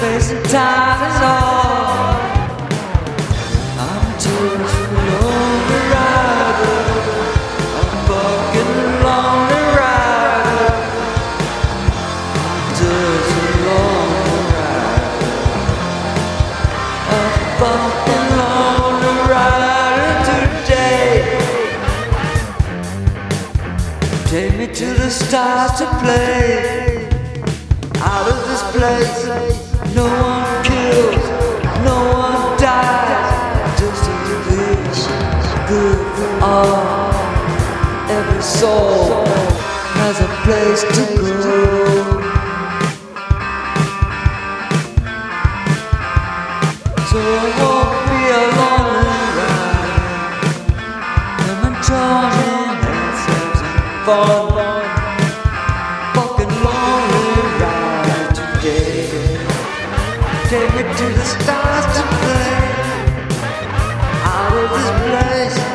stars, and time is all. I'm just a lonely rider, a fucking lonely rider. Just a lonely rider, a fucking lonely rider today. Take me to the stars to play. Out of this place, no one kills, no one dies. Just a wish, good for all. Every soul has a place to go. So I won't be a lonely. Fucking lonely rider today. Take me to the stars to play. Out of this place,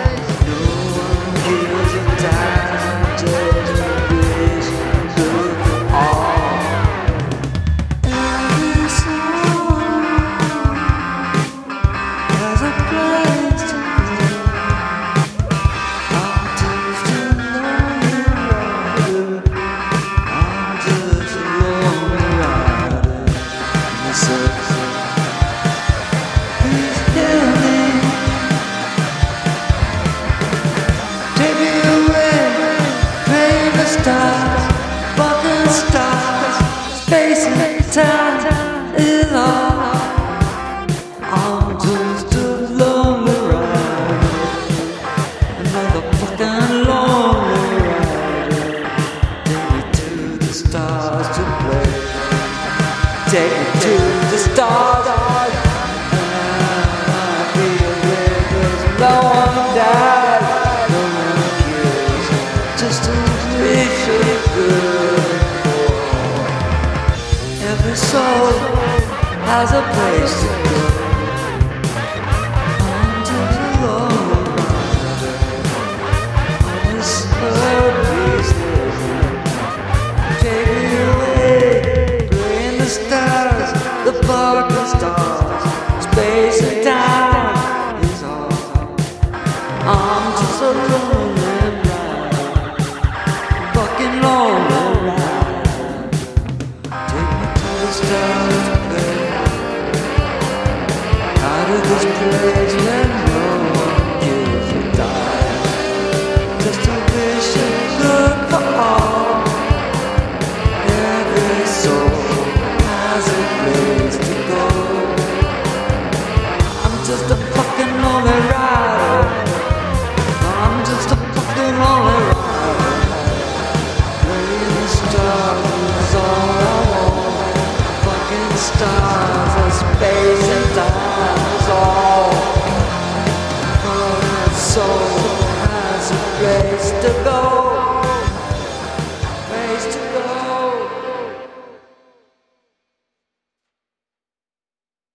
has a place to go.